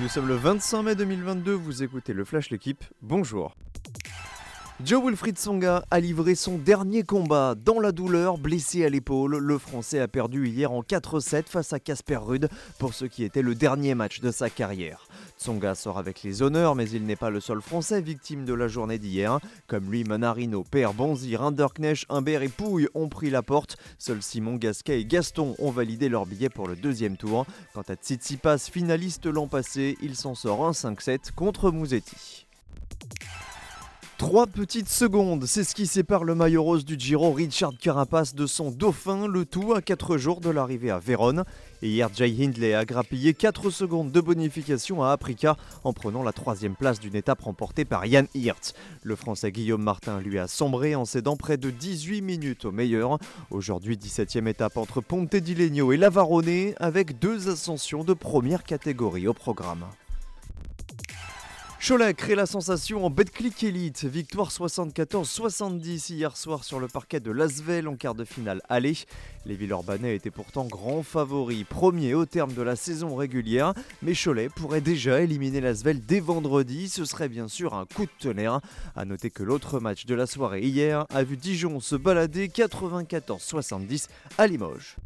Nous sommes le 25 mai 2022, vous écoutez le Flash L'équipe, bonjour. Joe Wilfried Songa a livré son dernier combat dans la douleur, blessé à l'épaule. Le Français a perdu hier en 4-7 face à Casper Rudd pour ce qui était le dernier match de sa carrière. Tsonga sort avec les honneurs, mais il n'est pas le seul Français victime de la journée d'hier. Comme lui, Manarino, Père, Bonzi, Rinderknecht, Humbert et Pouille ont pris la porte. Seuls Simon Gasquet et Gaston ont validé leur billet pour le deuxième tour. Quant à Tsitsipas, finaliste l'an passé, il s'en sort un 5-7 contre Mouzetti. Trois petites secondes, c'est ce qui sépare le maillot rose du Giro Richard Carapace de son dauphin, le tout à 4 jours de l'arrivée à Vérone. Et hier, Jay Hindley a grappillé 4 secondes de bonification à Africa en prenant la troisième place d'une étape remportée par Jan Hirt. Le français Guillaume Martin lui a sombré en cédant près de 18 minutes au meilleur. Aujourd'hui, 17e étape entre Ponte di Legno et Lavarone avec deux ascensions de première catégorie au programme. Cholet crée la sensation en Betclic Elite. Victoire 74-70 hier soir sur le parquet de Lasvel en quart de finale aller. Les Villeurbanais étaient pourtant grands favoris, premiers au terme de la saison régulière. Mais Cholet pourrait déjà éliminer Lasvel dès vendredi. Ce serait bien sûr un coup de tonnerre. A noter que l'autre match de la soirée hier a vu Dijon se balader 94-70 à Limoges.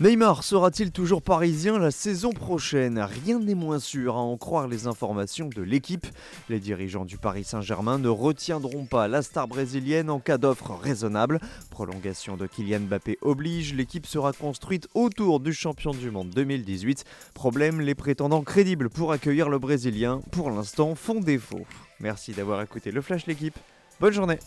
Neymar sera-t-il toujours parisien la saison prochaine? Rien n'est moins sûr à en croire les informations de l'équipe. Les dirigeants du Paris Saint-Germain ne retiendront pas la star brésilienne en cas d'offre raisonnable. Prolongation de Kylian Mbappé oblige, l'équipe sera construite autour du champion du monde 2018. Problème, les prétendants crédibles pour accueillir le Brésilien, pour l'instant, font défaut. Merci d'avoir écouté le Flash l'équipe. Bonne journée